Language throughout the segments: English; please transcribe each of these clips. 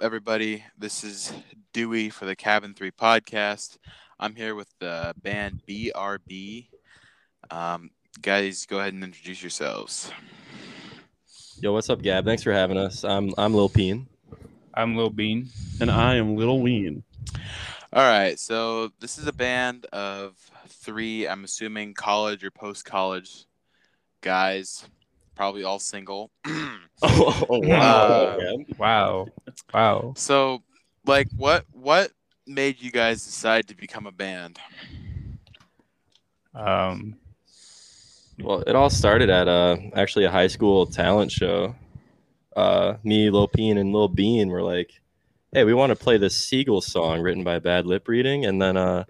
everybody? This is Dewey for the Cabin 3 podcast. I'm here with the band BRB. Um, guys, go ahead and introduce yourselves. Yo, what's up, Gab? Thanks for having us. I'm I'm Lil Peen. I'm Lil Bean. And I am Little Ween. All right, so this is a band of three, I'm assuming college or post college guys, probably all single. Oh, wow. Gab. Wow. Wow. so, like, what what made you guys decide to become a band? Um, Well, it all started at uh actually a high school talent show. Uh, me, Lil Peen, and Lil Bean were like, "Hey, we want to play this Seagull song written by Bad Lip Reading," and then uh,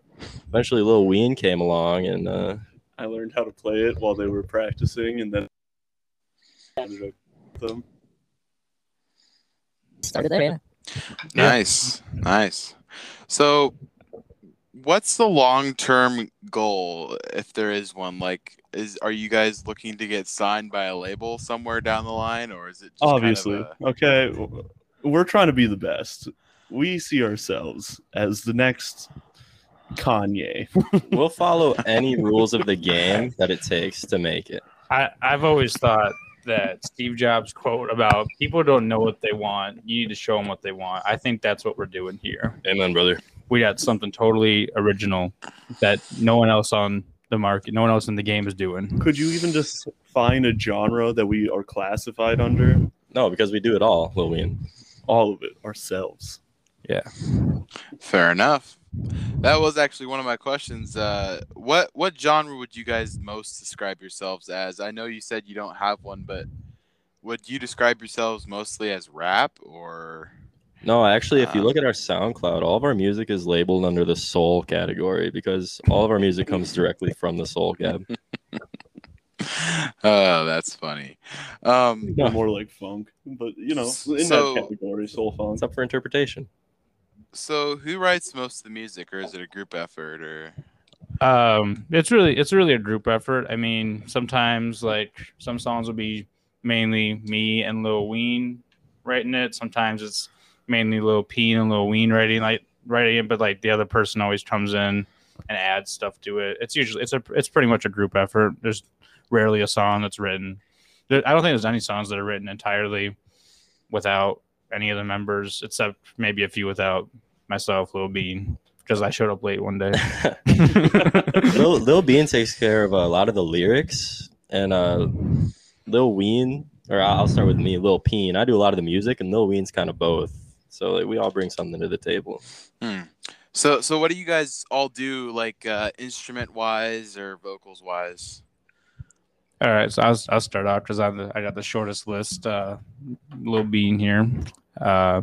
eventually Lil Ween came along, and uh, I learned how to play it while they were practicing, and then ended up with them. Started there. Yeah. Yeah. Nice, nice. So, what's the long term goal, if there is one? Like, is are you guys looking to get signed by a label somewhere down the line, or is it just kind of Obviously, a- okay. We're trying to be the best. We see ourselves as the next Kanye. we'll follow any rules of the game that it takes to make it. I, I've always thought that Steve Jobs' quote about people don't know what they want. You need to show them what they want. I think that's what we're doing here. Amen, brother. We got something totally original that no one else on the market, no one else in the game is doing. Could you even just find a genre that we are classified under? No, because we do it all, Lil Ween. All of it ourselves. Yeah. Fair enough. That was actually one of my questions. Uh, what what genre would you guys most describe yourselves as? I know you said you don't have one, but would you describe yourselves mostly as rap or? No, actually, if you look at our SoundCloud, all of our music is labeled under the soul category because all of our music comes directly from the soul, Gab. oh, that's funny. Um, Yeah. More like funk, but you know, in So- that category, soul funk. It's up for interpretation. So who writes most of the music, or is it a group effort, or? Um, it's really it's really a group effort. I mean, sometimes like some songs will be mainly me and Lil Ween writing it. Sometimes it's mainly Lil Peen and Lil Ween writing like writing it, but like the other person always comes in and adds stuff to it. It's usually it's a it's pretty much a group effort. There's rarely a song that's written. There, I don't think there's any songs that are written entirely without any of the members, except maybe a few without myself, Lil Bean, because I showed up late one day. Lil, Lil Bean takes care of a lot of the lyrics, and uh, Lil Ween, or I'll start with me, Lil Peen. I do a lot of the music, and Lil Ween's kind of both. So like, we all bring something to the table. Hmm. So so what do you guys all do, like uh, instrument wise or vocals wise? All right, so I'll, I'll start off because I got the shortest list. Uh, little bean here. Uh,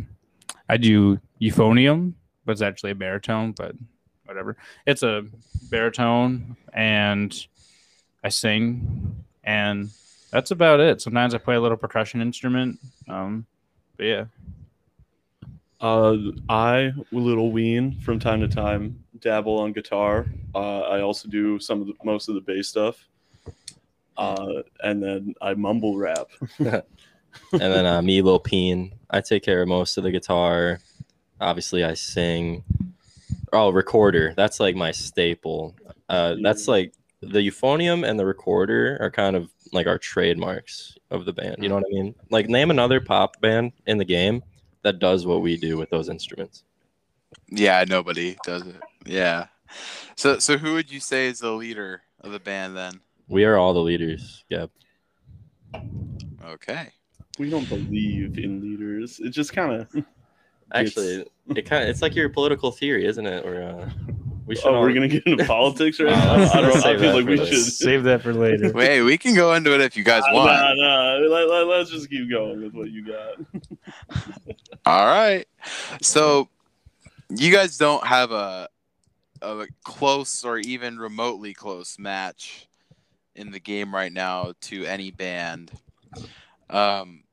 I do euphonium, but it's actually a baritone, but whatever. It's a baritone, and I sing, and that's about it. Sometimes I play a little percussion instrument. Um, but yeah, Uh, I, Little Ween, from time to time dabble on guitar. Uh, I also do some of the most of the bass stuff. Uh, and then I mumble rap. and then uh, me, Lil Peen, I take care of most of the guitar. Obviously, I sing. Oh, recorder. That's like my staple. Uh, that's like the euphonium and the recorder are kind of like our trademarks of the band. You know what I mean? Like, name another pop band in the game that does what we do with those instruments. Yeah, nobody does it. Yeah. So so who would you say is the leader of the band then? We are all the leaders. Yep. Okay. We don't believe in leaders. It just kind of. Actually, it kind of it's like your political theory, isn't it? Or uh, we should. Oh, all- we're gonna get into politics right Uh, now. I don't. let's I feel like we later. should. save that for later. Wait, we can go into it if you guys Uh, want. nah, nah. Let, let, let's just keep going with what you got. All right. So you guys don't have a a close or even remotely close match in the game right now to any band. Um,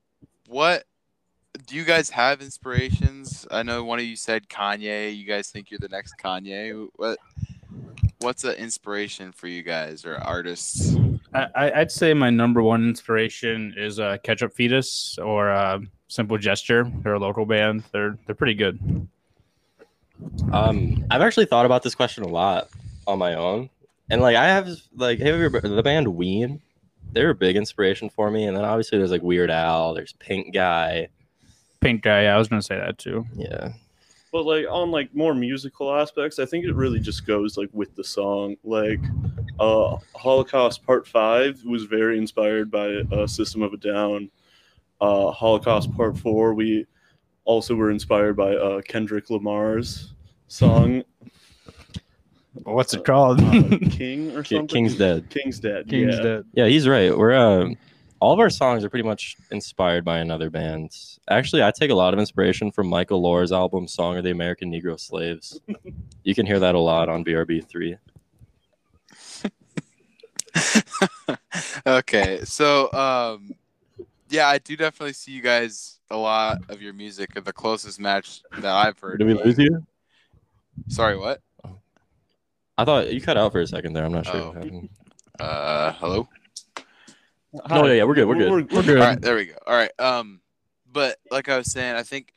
what do you guys have inspirations? I know one of you said Kanye. You guys think you're the next Kanye. What what's an inspiration for you guys or artists? I, I- I'd say my number one inspiration is uh, Ketchup Fetus or uh, Simple Gesture. They're a local band. They're they're pretty good. Um, I've actually thought about this question a lot on my own, and like I have like have you ever, the band Ween? They're a big inspiration for me, and then obviously there's like Weird Al, there's Pink Guy, Pink guy. Yeah, I was gonna say that too. yeah. But like on like more musical aspects, I think it really just goes like with the song. Like uh Holocaust Part 5 was very inspired by uh, System of a Down. Uh Holocaust Part 4 we also were inspired by uh Kendrick Lamar's song What's it called? uh, King or something. King's Dead. King's Dead. King's yeah. Dead. Yeah, he's right. We're uh, all of our songs are pretty much inspired by another band. Actually, I take a lot of inspiration from Michael Lohr's album "Song of the American Negro Slaves." you can hear that a lot on BRB three. okay, so um, yeah, I do definitely see you guys a lot of your music. The closest match that I've heard. Did we lose you? Sorry, what? I thought you cut out for a second there. I'm not sure. Oh. what happened. Uh, hello. No, yeah, yeah, we're good. We're good. We're good. All right, there we go. All right. Um, but like I was saying, I think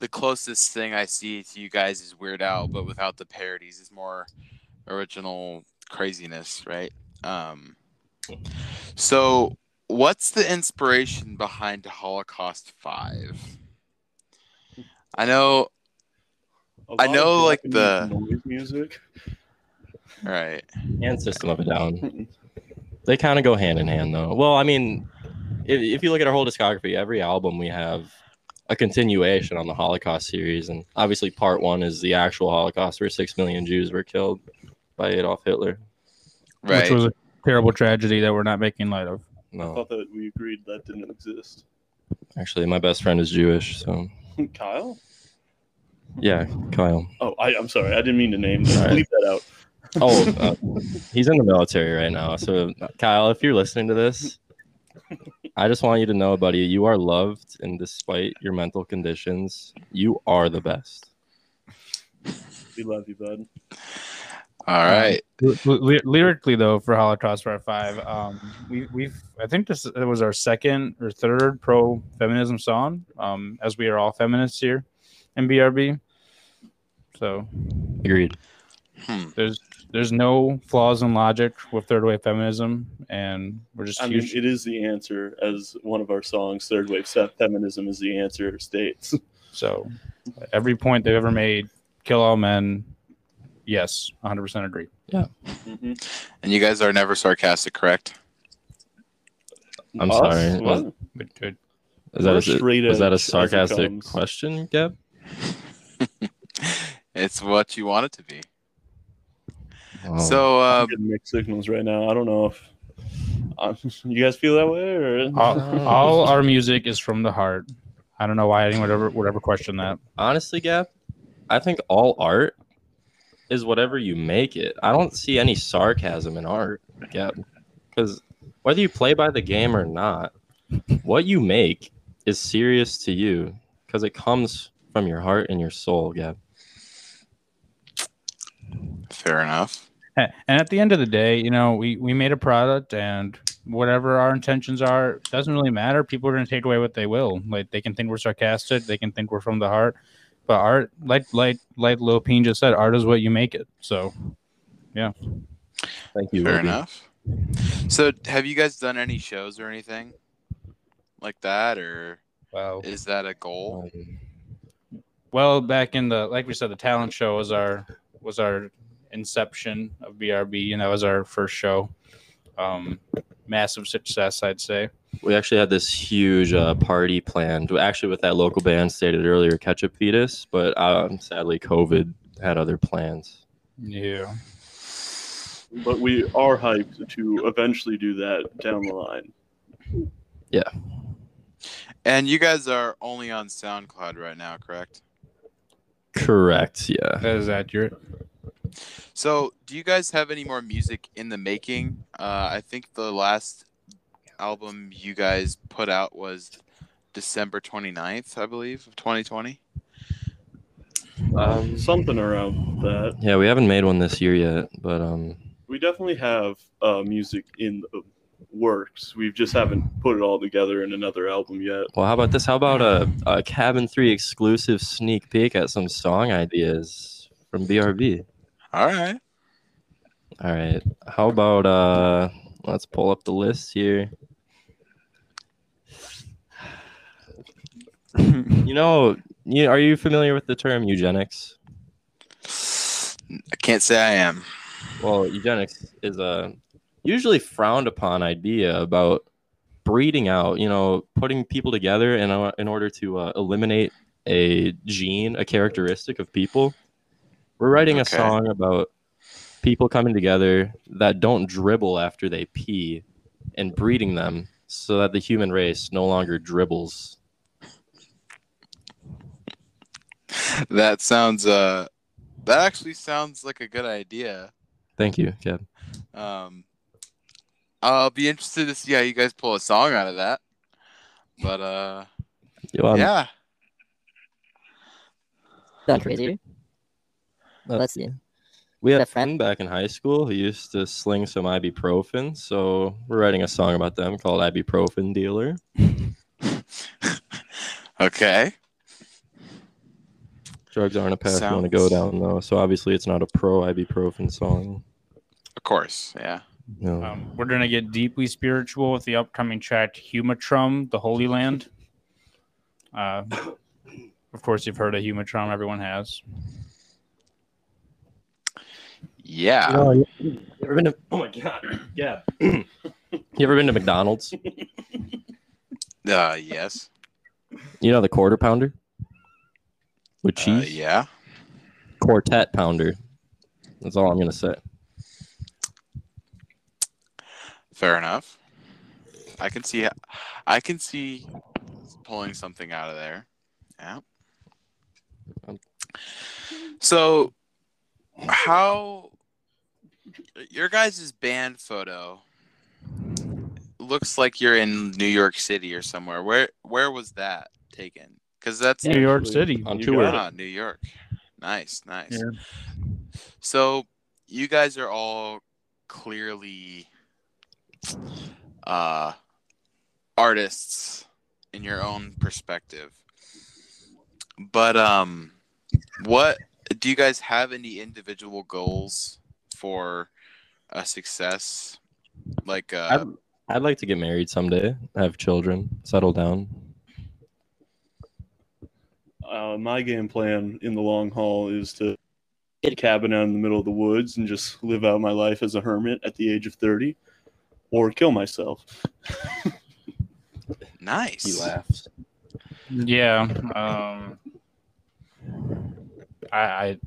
the closest thing I see to you guys is Weird Al, but without the parodies, is more original craziness, right? Um, so what's the inspiration behind Holocaust Five? I know, I know, like, the- noise music. Right? And System of a Down. They kind of go hand in hand, though. Well, I mean, if, if you look at our whole discography, every album we have a continuation on the Holocaust series, and obviously, part one is the actual Holocaust, where six million Jews were killed by Adolf Hitler. Right. Which was a terrible tragedy that we're not making light of. I No, thought that we agreed that didn't exist. actually, my best friend is Jewish, so Kyle? yeah, Kyle. Oh, I, I'm sorry. I didn't mean to name. All right. Leave that out. Oh, uh, he's in the military right now. So, Kyle, if you're listening to this, I just want you to know, buddy, you are loved, and despite your mental conditions, you are the best. We love you, bud. All right. Ly- ly- lyrically though for holocaust part five um we we've i think this it was our second or third pro feminism song um as we are all feminists here in brb so Agreed. Hmm. there's there's no flaws in logic with third wave feminism and we're just I mean, it is the answer, as one of our songs, "Third Wave Fe- Feminism," is the answer states. so every point they've ever made kill all men yes 100% agree Mhm. And you guys are never sarcastic, correct? I'm Us? sorry. What? good good Is that, a, straight was that a edge as it sarcastic question, Gab? it's what you want it to be. Oh. So, I'm um, getting mixed signals right now. I don't know if uh, you guys feel that way or all, all our music is from the heart i don't know why anyone would ever would ever question that honestly, Gab, I think all art is whatever you make it. I don't see any sarcasm in art, Gab, because whether you play by the game or not, what you make is serious to you because it comes from your heart and your soul, Gab. fair enough. And at the end of the day, you know, we we made a product, and whatever our intentions are, it doesn't really matter. People are going to take away what they will. Like they can think we're sarcastic, they can think we're from the heart, but art, like like like Lil Peen just said, art is what you make it. So yeah. Thank you. Fair Obi. enough. So, have you guys done any shows or anything like that, or well, is that a goal? Um, well, back in the like we said, the talent show was our was our inception of BRB, and that was our first show. Um, massive success, I'd say. we actually had this huge uh, party planned, actually with that local band stated earlier, Ketchup Fetus, but um, sadly, COVID had other plans. Yeah. but we are hyped to eventually do that down the line. Yeah. And you guys are only on SoundCloud right now, correct? Correct. Yeah. That is accurate. So, do you guys have any more music in the making? Uh, I think the last album you guys put out was December 29th, I believe, of 2020. Um, Something around that. yeah, we haven't made one this year yet, but um, We definitely have uh, music in the works. We just haven't put it all together in another album yet. Well, how about this? How about a, a Cabin 3 exclusive sneak peek at some song ideas from BRB? All right. All right. How about uh let's pull up the list here. You know, you are you familiar with the term eugenics? I can't say I am. Well, eugenics is a usually frowned upon idea about breeding out, you know, putting people together in, o- in order to uh, eliminate a gene, a characteristic of people. We're writing a Okay. song about people coming together that don't dribble after they pee and breeding them so that the human race no longer dribbles. That sounds uh that actually sounds like a good idea. Thank you, Kev. Um I'll be interested to see how you guys pull a song out of that. But uh yeah. That crazy? Let's see. We had a friend- friend back in high school who used to sling some ibuprofen, so we're writing a song about them called Ibuprofen Dealer. Okay. Drugs aren't a path you want to go down though, so obviously it's not a pro ibuprofen song. Of course. Yeah. No. Um, we're gonna get deeply spiritual with the upcoming track "Humatrum," the Holy Land. Uh, of course, you've heard of Humatrum. Everyone has. Yeah. you ever been to? Oh my god! Yeah. you ever been to McDonald's? Uh yes. You know the quarter pounder with Uh, cheese. yeah. Quartet pounder. That's all I'm gonna say. Fair enough. I can see I can see pulling something out of there. Yeah. So how your guys' band photo looks like you're in New York City or somewhere. Where where was that taken? Because that's New York City. On tour. got it. ah, New York. Nice, nice. Yeah. So you guys are all clearly uh artists in your own perspective. But um what do you guys have any individual goals for a success? Like uh I'd, I'd like to get married someday, have children, settle down. Uh, my game plan in the long haul is to get a cabin out in the middle of the woods and just live out my life as a hermit at the age of 30 or kill myself. nice. He laughs. Yeah. Um, I, I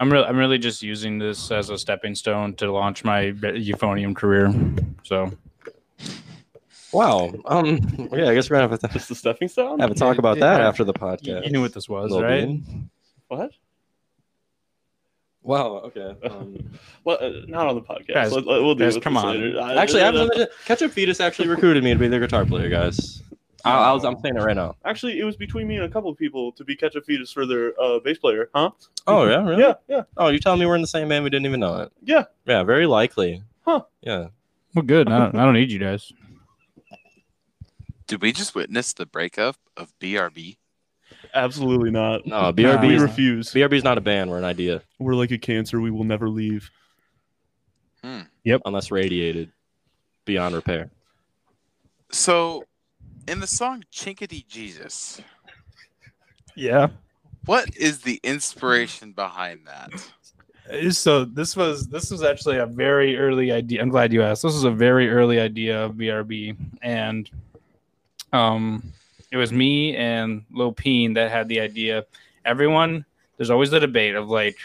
I'm really I'm really just using this as a stepping stone to launch my euphonium career. So Wow. Um. Yeah, I guess we're gonna have a, Just the stepping stone? have a talk about that Yeah. after the podcast. you knew what this was, Lil right? Bean. What? Wow. Okay. Um, Well, uh, not on the podcast. Guys- Let- let- we'll do guys, it come on. later. Actually, I haven't Ketchup Fetus actually recruited me to be their guitar player, guys. I, I was, I'm saying it right now. actually, it was between me and a couple of people to be Ketchup Fetus for their uh, bass player, huh? Oh yeah, really? Yeah, yeah, Oh, you're telling me we're in the same band? We didn't even know it. yeah. Yeah, very likely. Huh. Yeah. Well, good. I don't, I don't need you guys. Did we just witness the breakup of BRB? Absolutely not. No, we BRB. Nah. refuse. BRB is not a band. We're an idea, We're like a cancer. We will never leave. Hmm. Yep. Unless radiated beyond repair. So in the song Chinkity Jesus, Yeah. what is the inspiration behind that? So this was this was actually a very early idea. I'm glad you asked. This was a very early idea of BRB, and um, it was me and Peen that had the idea. Everyone, there's always the debate of like,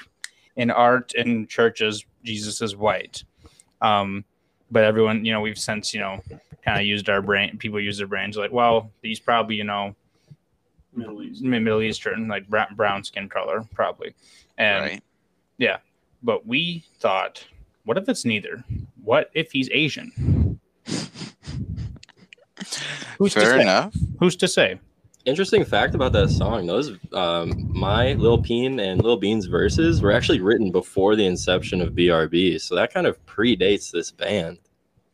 in art and churches, Jesus is white, um, but everyone, you know, we've since you know kind of used our brain. People use their brains like, well, he's probably you know Middle East. Middle Eastern, like brown, brown skin color, probably, and right? but we thought, what if it's neither? What if he's Asian? Who's to Fair say? enough. Who's to say? Interesting fact about that song: those um, my Lil Peen and Lil Bean's verses were actually written before the inception of BRB, so that kind of predates this band.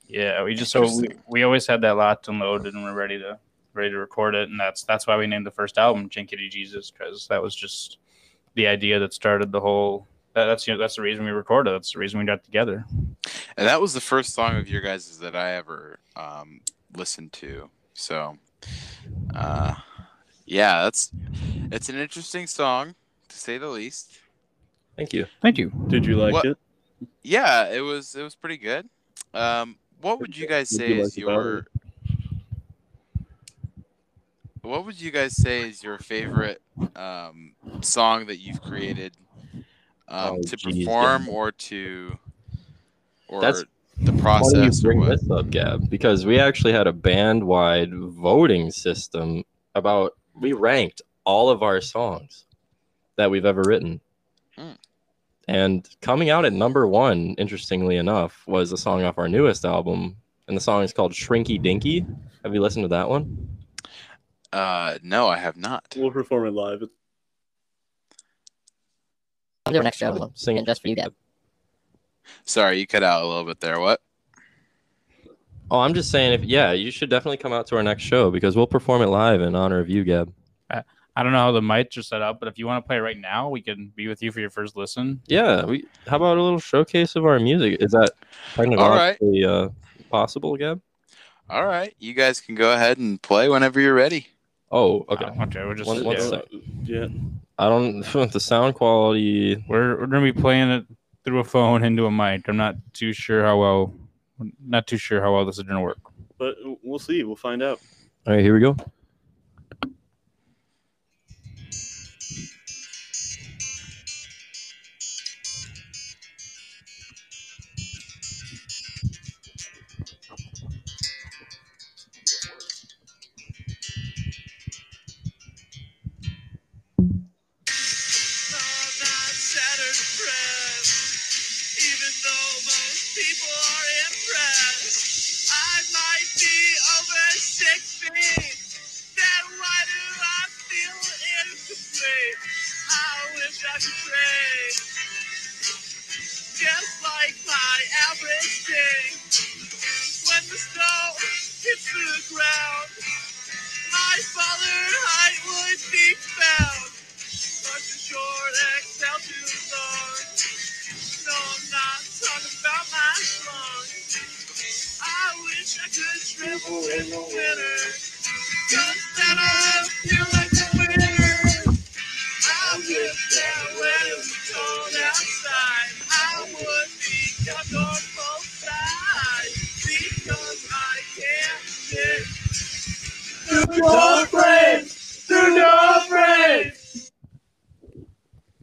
Yeah, we just so we, we always had that locked and loaded, and we're ready to ready to record it, and that's that's why we named the first album "Chinkity Jesus" because that was just the idea that started the whole. That, that's you know, that's the reason we recorded. That's the reason we got together. And that was the first song of your guys' that I ever um, listened to. So, uh, yeah, that's it's an interesting song to say the least. Thank you. Thank you. Did you like What- it? Yeah, it was it was pretty good. Um, what would you guys say you is like about your what would you guys say is your favorite um, song that you've created um, Oh, to geez, perform Gab. or to or That's the Why do you process bring what? this up, Gab? Because we actually had a band-wide voting system about we ranked all of our songs that we've ever written. Hmm. And coming out at number one, interestingly enough, was a song off our newest album, and the song is called "Shrinky Dinky." Have you listened to that one? Uh, no, I have not. We'll perform it live. I'll do our next show. We'll Sing sing it. it just for you, Gab. Sorry, you cut out a little bit there. What? Oh, I'm just saying, if yeah, you should definitely come out to our next show because we'll perform it live in honor of you, Gab. I don't know how the mics are set up, but if you want to play right now, we can be with you for your first listen. Yeah, we. How about a little showcase of our music? Is that technically uh, possible, Gab? All right, you guys can go ahead and play whenever you're ready. Oh, okay. Uh, okay. We're just One- one yeah. Yeah. I don't. The sound quality. we're we're gonna be playing it through a phone into a mic. I'm not too sure how well. Not too sure how well this is gonna work. But we'll see. We'll find out. All right, here we go.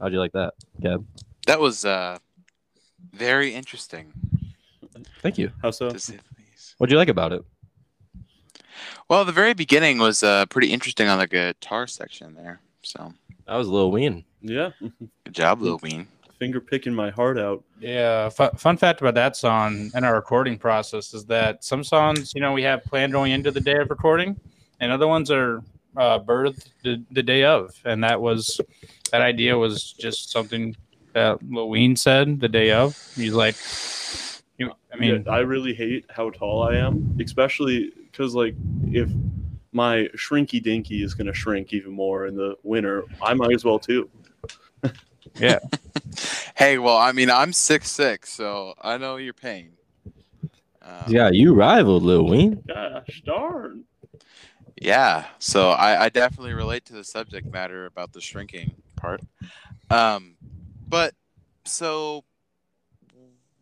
How'd you like that, Gab? That was uh, very interesting. Thank you. How so? To say the least. What'd you like about it? Well, the very beginning was uh, pretty interesting on the guitar section there. So That was Lil Ween. Yeah. good job, Lil Ween. Finger picking my heart out. Yeah, fu- fun fact about that song and our recording process is that some songs, you know, we have planned going into the day of recording, and other ones are uh, birthed the, the day of. And that was that idea was just something that Lil Ween said the day of. He's like, you, know, I mean, yeah, I really hate how tall I am, especially because like if my shrinky dinky is gonna shrink even more in the winter, I might as well too. Hey, well, I mean, I'm six six, so I know your pain. Um, Yeah, you rivaled Lil Wayne. Gosh darn. Yeah, so I, I definitely relate to the subject matter about the shrinking part. Um, but so,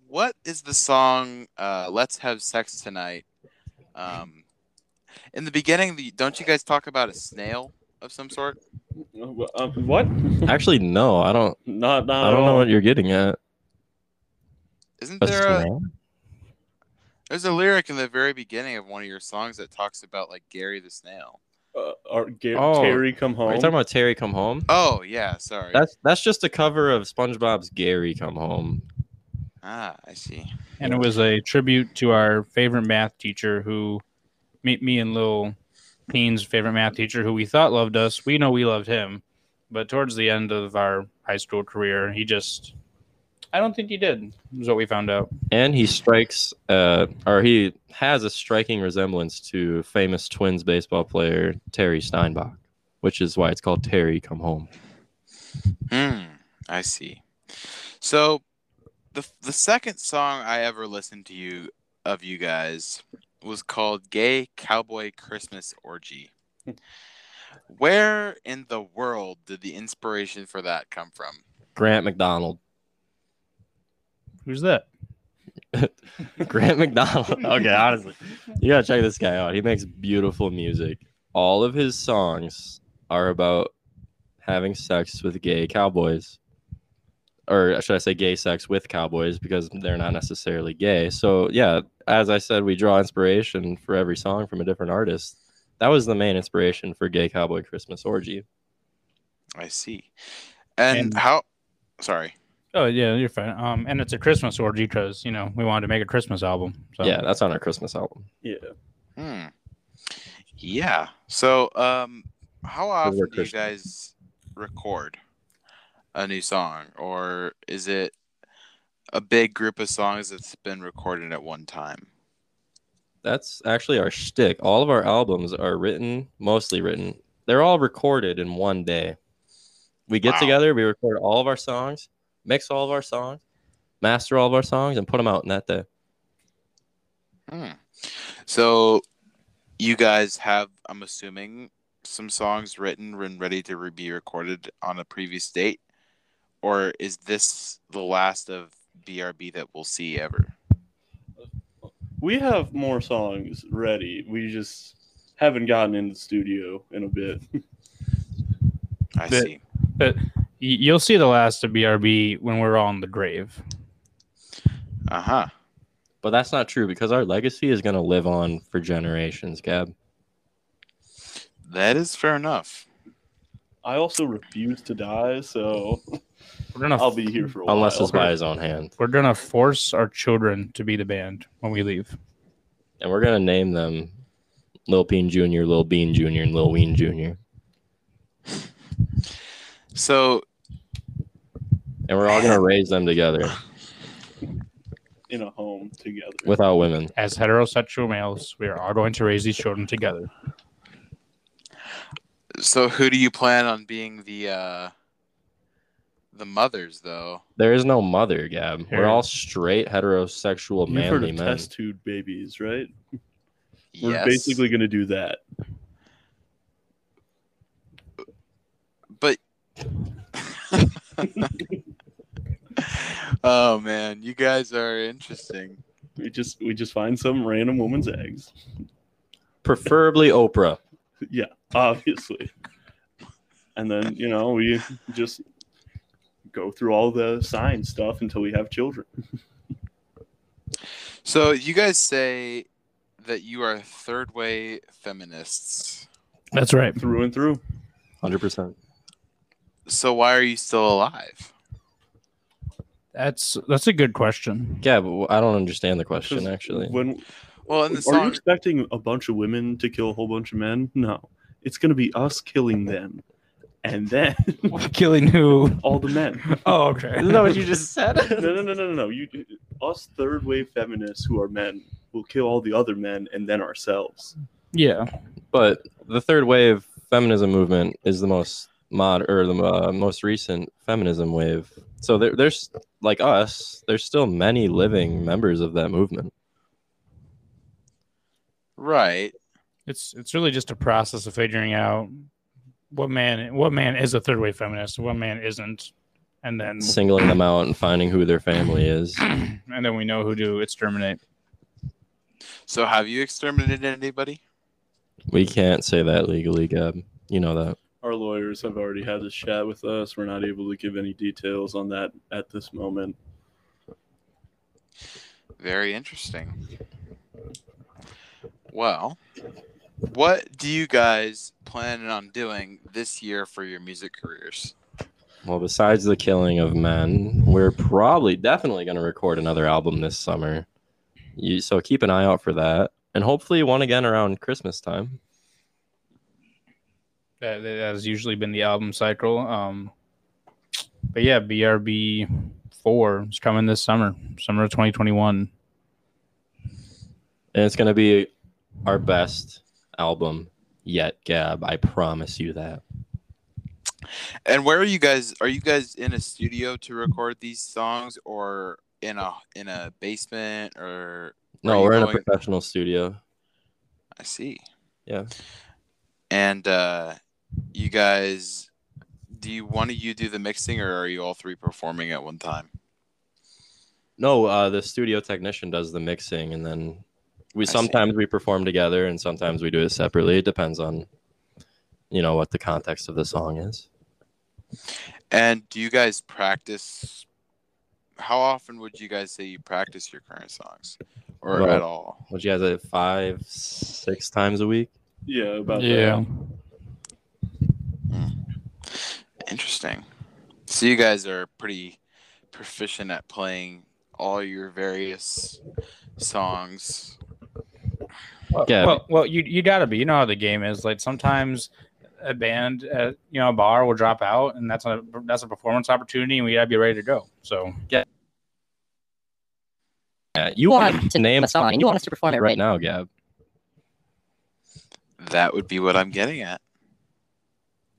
what is the song uh, "Let's Have Sex Tonight"? Um, in the beginning, the, don't you guys talk about a snail of some sort? Uh, uh, what? Actually, no, I don't. Not not. I don't know what you're getting at. Isn't A there a snail? there's a lyric in the very beginning of one of your songs that talks about like Gary the snail? Uh, are Ga- Oh, Terry come home? Are you talking about Terry Come Home? Oh yeah, sorry. That's that's just a cover of SpongeBob's Gary Come Home. ah, I see. and it was a tribute to our favorite math teacher who, me, me and Lil Peen's favorite math teacher who we thought loved us. We know we loved him, but towards the end of our high school career, he just I don't think he did. Is what we found out. And he strikes, uh, or he has a striking resemblance to famous Twins baseball player Terry Steinbach, which is why it's called Terry Come Home. Hmm, I see. So, the the second song I ever listened to you of you guys was called "Gay Cowboy Christmas Orgy." Where in the world did the inspiration for that come from? Grant McDonald. Who's that? Grant McDonald. Okay, honestly, you gotta check this guy out. He makes beautiful music. All of his songs are about having sex with gay cowboys, or should I say, gay sex with cowboys because they're not necessarily gay. So yeah, as I said, we draw inspiration for every song from a different artist. That was the main inspiration for Gay Cowboy Christmas Orgy. I see. And, And- how? Sorry. Oh yeah, you're fine. Um, and it's a Christmas orgy because you know we wanted to make a Christmas album. So Yeah, that's on our Christmas album. Yeah. Hmm. Yeah. So, um, how often do you guys record a new song, or is it a big group of songs that's been recorded at one time? That's actually our shtick. All of our albums are written, mostly written. They're all recorded in one day. We get Wow. together, we record all of our songs, mix all of our songs, master all of our songs, and put them out in that day. Hmm. So, you guys have, I'm assuming, some songs written and ready to be recorded on a previous date, or is this the last of BRB that we'll see ever? We have more songs ready. We just haven't gotten in the studio in a bit. I But- see. y- you'll see the last of BRB when we're all in the grave. Uh huh. But that's not true because our legacy is going to live on for generations, Gab. That is fair enough. I also refuse to die, so We're gonna I'll be here for a while. Unless it's by his own hand. we're gonna force our children to be the band when we leave. And we're going to name them Lil Bean Jr., Lil Bean Jr., and Lil Ween Jr. So, And we're all going to raise them together in a home together. without women. As heterosexual males, we are all going to raise these children together. so who do you plan on being the uh the mothers though? There is no mother, Gab. Here. We're all straight heterosexual You've heard manly of men. test tube babies, right? We're yes. basically going to do that. but Oh man, you guys are interesting. We just we just find some random woman's eggs. Preferably Oprah. Yeah, obviously. And then, you know, we just go through all the sign stuff until we have children. So you guys say that you are third way feminists. That's right. Through and through. 100%. So why are you still alive? That's that's a good question. Yeah, but I don't understand the question actually. When Well, in the are you expecting a bunch of women to kill a whole bunch of men? No. It's gonna be us killing them. And then Killing who? all the men. Oh, okay. Isn't that what you just said? no, no, no, no, no, no. You, us third wave feminists who are men will kill all the other men and then ourselves. Yeah. But the third wave feminism movement is the most mod or the uh, most recent feminism wave. So there, there's like us. There's still many living members of that movement. right? It's it's really just a process of figuring out what man what man is a third wave feminist, what man isn't, and then Singling them out and finding who their family is. and then we know who to exterminate. So have you exterminated anybody? We can't say that legally, Gab. You know that. Our lawyers have already had this chat with us. We're not able to give any details on that at this moment. Very interesting. Well, what do you guys plan on doing this year for your music careers? Well, besides the killing of men, we're probably definitely going to record another album this summer. You, so keep an eye out for that, and hopefully one again around Christmas time. That, that has usually been the album cycle. Um, but yeah, BRB four. is coming this summer, summer of 2021. And it's gonna be our best album yet, Gab. I promise you that. And where are you guys? Are you guys in a studio to record these songs, or in a in a basement, or No, we're in a professional studio. I see. Yeah. And uh, you guys, do you one of you do the mixing, or are you all three performing at one time? No, uh, the studio technician does the mixing, and then we see. sometimes we perform together, and sometimes we do it separately. It depends on, you know, what the context of the song is. And do you guys practice? How often would you guys say you practice your current songs, or Well, at all? Would you guys at five, six times a week? Yeah, about Yeah. Hmm. Interesting. So you guys are pretty proficient at playing all your various songs. Yeah. Well, well, you you gotta be. You know how the game is. Like sometimes a band at you know a bar will drop out, and that's a that's a performance opportunity, and we gotta be ready to go. So Yeah, you You want want to to name a song, and you want us to perform it right right now, Gab. That would be what I'm getting at.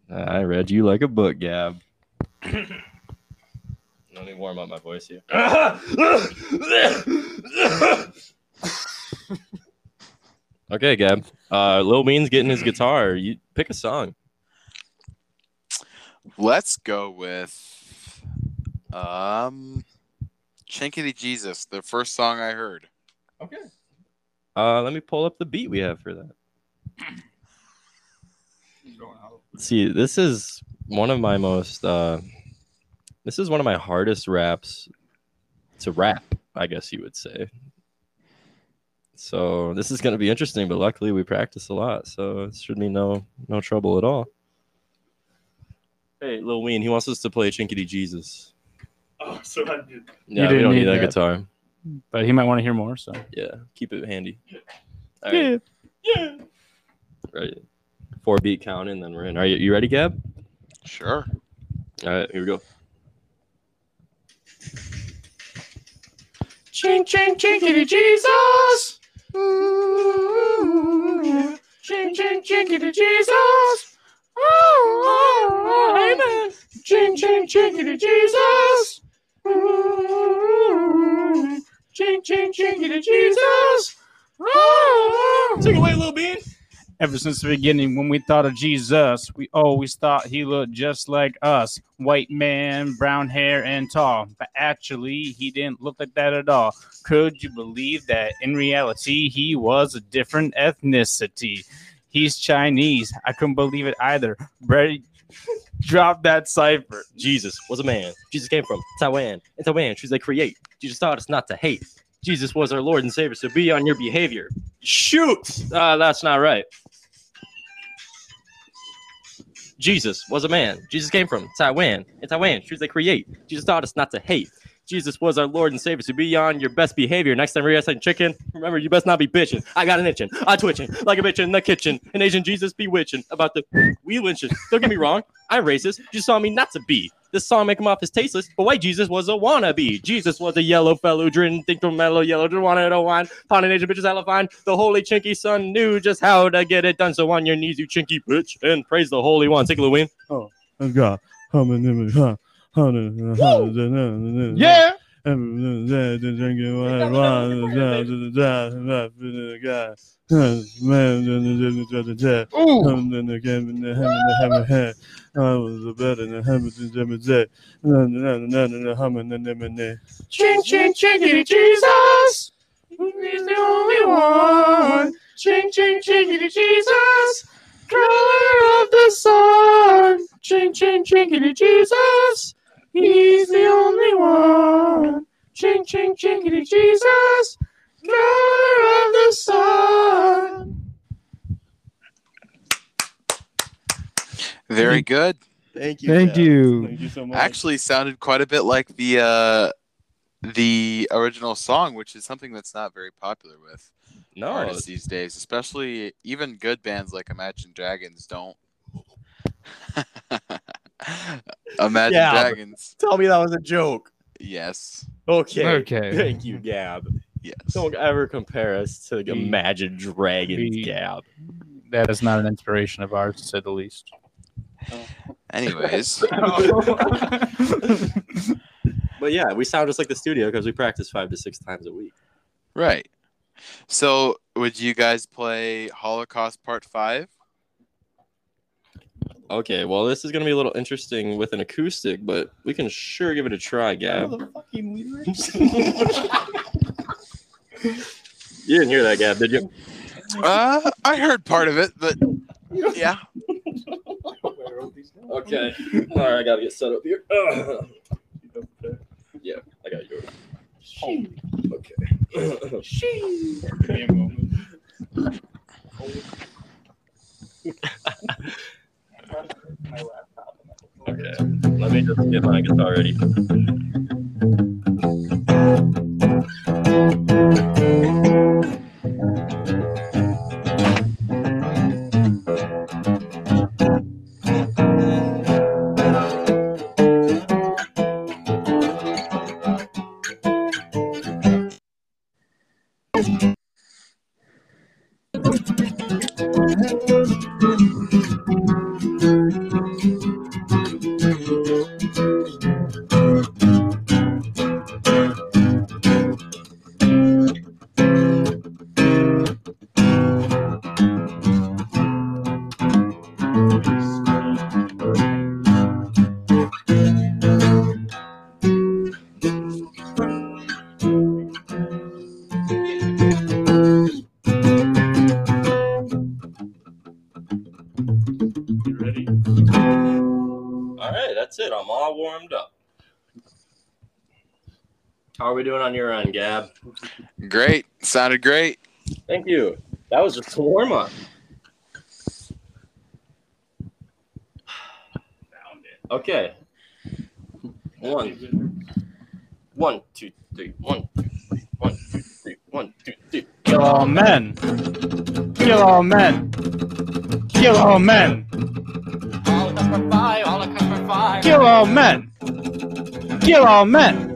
I read you like a book, Gab. Let me warm up my voice here. Okay, Gab. Uh, Lil Bean's getting his guitar. You pick a song. Let's go with um Chinkity Jesus, the first song I heard. Okay. Uh, let me pull up the beat we have for that. See, this is one of my most. Uh, this is one of my hardest raps to rap. I guess you would say. So this is going to be interesting, but luckily we practice a lot, so it should be no no trouble at all. Hey, Lil Ween, he wants us to play Chinkity Jesus. Oh, so I did. Yeah, we didn't don't need need that that. guitar. but he might want to hear more. So Yeah, keep it handy. All right. Yeah. Right. Four beat count, and then we're in. Are you, you ready, Gab? Sure. All right, here we go. Ching ching chinkity Jesus. Ooh, ching ching chinkity Jesus. Oh, amen. Ching ching chinkity Jesus. Ooh, ching ching chinkity Jesus. Oh. Take away, little Bean. Ever since the beginning, when we thought of Jesus, we always thought he looked just like us white man, brown hair, and tall. But actually, he didn't look like that at all. Could you believe that in reality, he was a different ethnicity? He's Chinese. I couldn't believe it either. Brady, drop that cipher. Jesus was a man. Jesus came from Taiwan. In Taiwan, choose they create. Jesus taught us not to hate. Jesus was our Lord and Savior, so be on your behavior. Shoot! Uh, that's not right. Jesus was a man. Jesus came from Taiwan. In Taiwan, choose they create. Jesus taught us not to hate. Jesus was our Lord and Savior, so be on your best behavior. Next time we're eating chicken, remember you best not be bitching. I got an itching, I twitching like a bitch in the kitchen. An Asian Jesus be witching about the we lynching. Don't get me wrong, I'm racist. You saw me not to be. This song make him off as tasteless, but white Jesus was a wannabe. Jesus was a yellow fellow, drinking think from mellow yellow, didn't want to wine. Pounding Asian bitches hella fine. The holy chinky son knew just how to get it done. So on your knees, you chinky bitch, and praise the holy one. Take a little win. Oh, got. Yeah. Yeah. Ching ching chinkity Jesus. He's the only one. Ching ching chinkity Jesus. Color of the sun. Ching ching chinkity Jesus. He's the only one. Ching ching chinkity Jesus. Color of the sun. Very good. Thank you. Thank you. Thank you so much. Actually sounded quite a bit like the uh the original song, which is something that's not very popular with No, artists these days, especially even good bands like Imagine Dragons don't. Imagine Yeah. Dragons. tell me that was a joke. Yes. Okay. Okay. Thank you, Gab. Yes. Don't ever compare us to like, We- Imagine Dragons, we- Gab. That is not an inspiration of ours, to say the least. Anyways, But yeah, we sound just like the studio because we practice five to six times a week. right. So, would you guys play Holocaust Part Five? Okay, well, this is gonna be a little interesting with an acoustic, but we can sure give it a try, Gab. you didn't hear that, Gab, did you? Uh, I heard part of it, but yeah. Okay. All right, I gotta get set up here. yeah, I got yours. She. Okay. okay. Let me just get my guitar ready. You How are we doing on your end, Gab? Great. Sounded great. Thank you. That was just a warm up. Okay. One. One, two, three. One, two, three. One, two, three. One, two, three. Kill all men. Kill all men. Kill all men. Kill all men. Kill all men.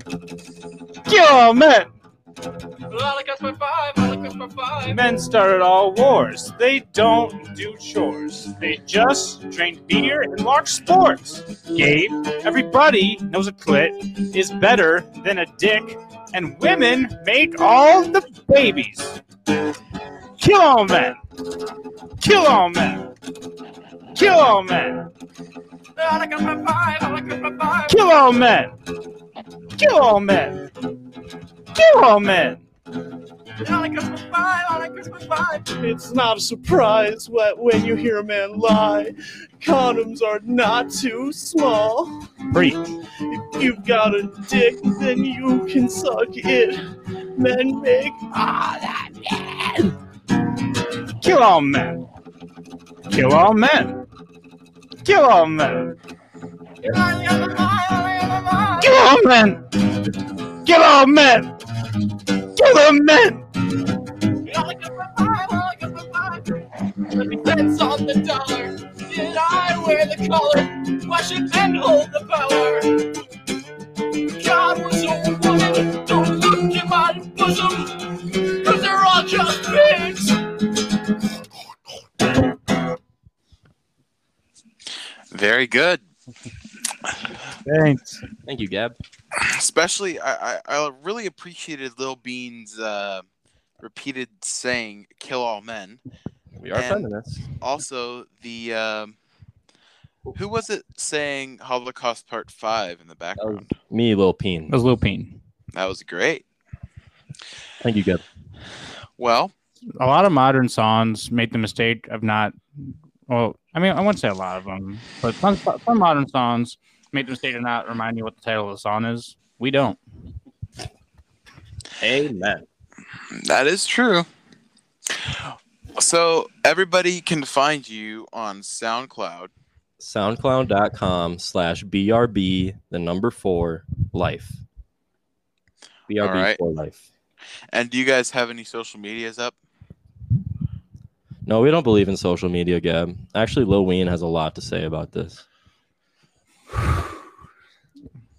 Kill all men. Men started all wars. They don't do chores. They just drink beer and watch sports. Gabe, everybody knows a clit is better than a dick, and women make all the babies. Kill all men. Kill all men. Kill all men. Kill all men. Kill all men. Kill all men. Kill all men! It's not a surprise when you hear a man lie. Condoms are not too small. Preach. If you've got a dick, then you can suck it. Men make all that man. Kill all men. Kill all men. Kill all men. Kill all men. Kill all men. Kill all men. Me on the dollar. Did I wear the collar? It and hold the power. God was a woman. Don't look in my bosom. Cause they're all just pigs. Very good. Thanks. Thank you, Gab. Especially, I, I, I really appreciated Lil Bean's uh, repeated saying "kill all men." We are And- feminists. Also, the um, who was it saying Holocaust Part Five in the background? Me, Lil Peen. That was Lil Peen. That was great. Thank you, Gab. Well, A lot of modern songs make the mistake of not. Well, I mean, I wouldn't say a lot of them, but some, some modern songs make the mistake of not reminding you what the title of the song is. We don't. Amen. that is true. So everybody can find you on SoundCloud. soundcloud.com slash brb the number four life brb All right. for life And do you guys have any social medias up? no we don't believe in social media gab actually lil wayne has a lot to say about this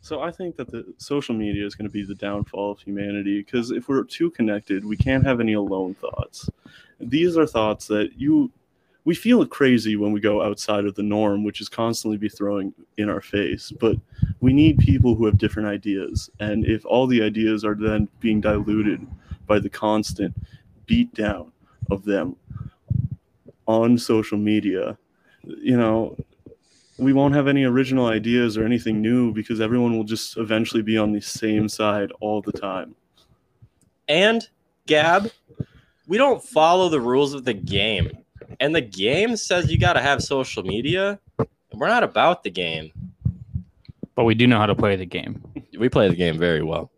So I think that the social media is going to be the downfall of humanity because if we're too connected, we can't have any alone thoughts. These are thoughts that you we feel crazy when we go outside of the norm, which is constantly be throwing in our face. But we need people who have different ideas, and if all the ideas are then being diluted by the constant beat down of them on social media, you know, we won't have any original ideas or anything new because everyone will just eventually be on the same side all the time. And Gab, we don't follow the rules of the game. And the game says you got to have social media. And We're not about the game. But we do know how to play the game. We play the game very well.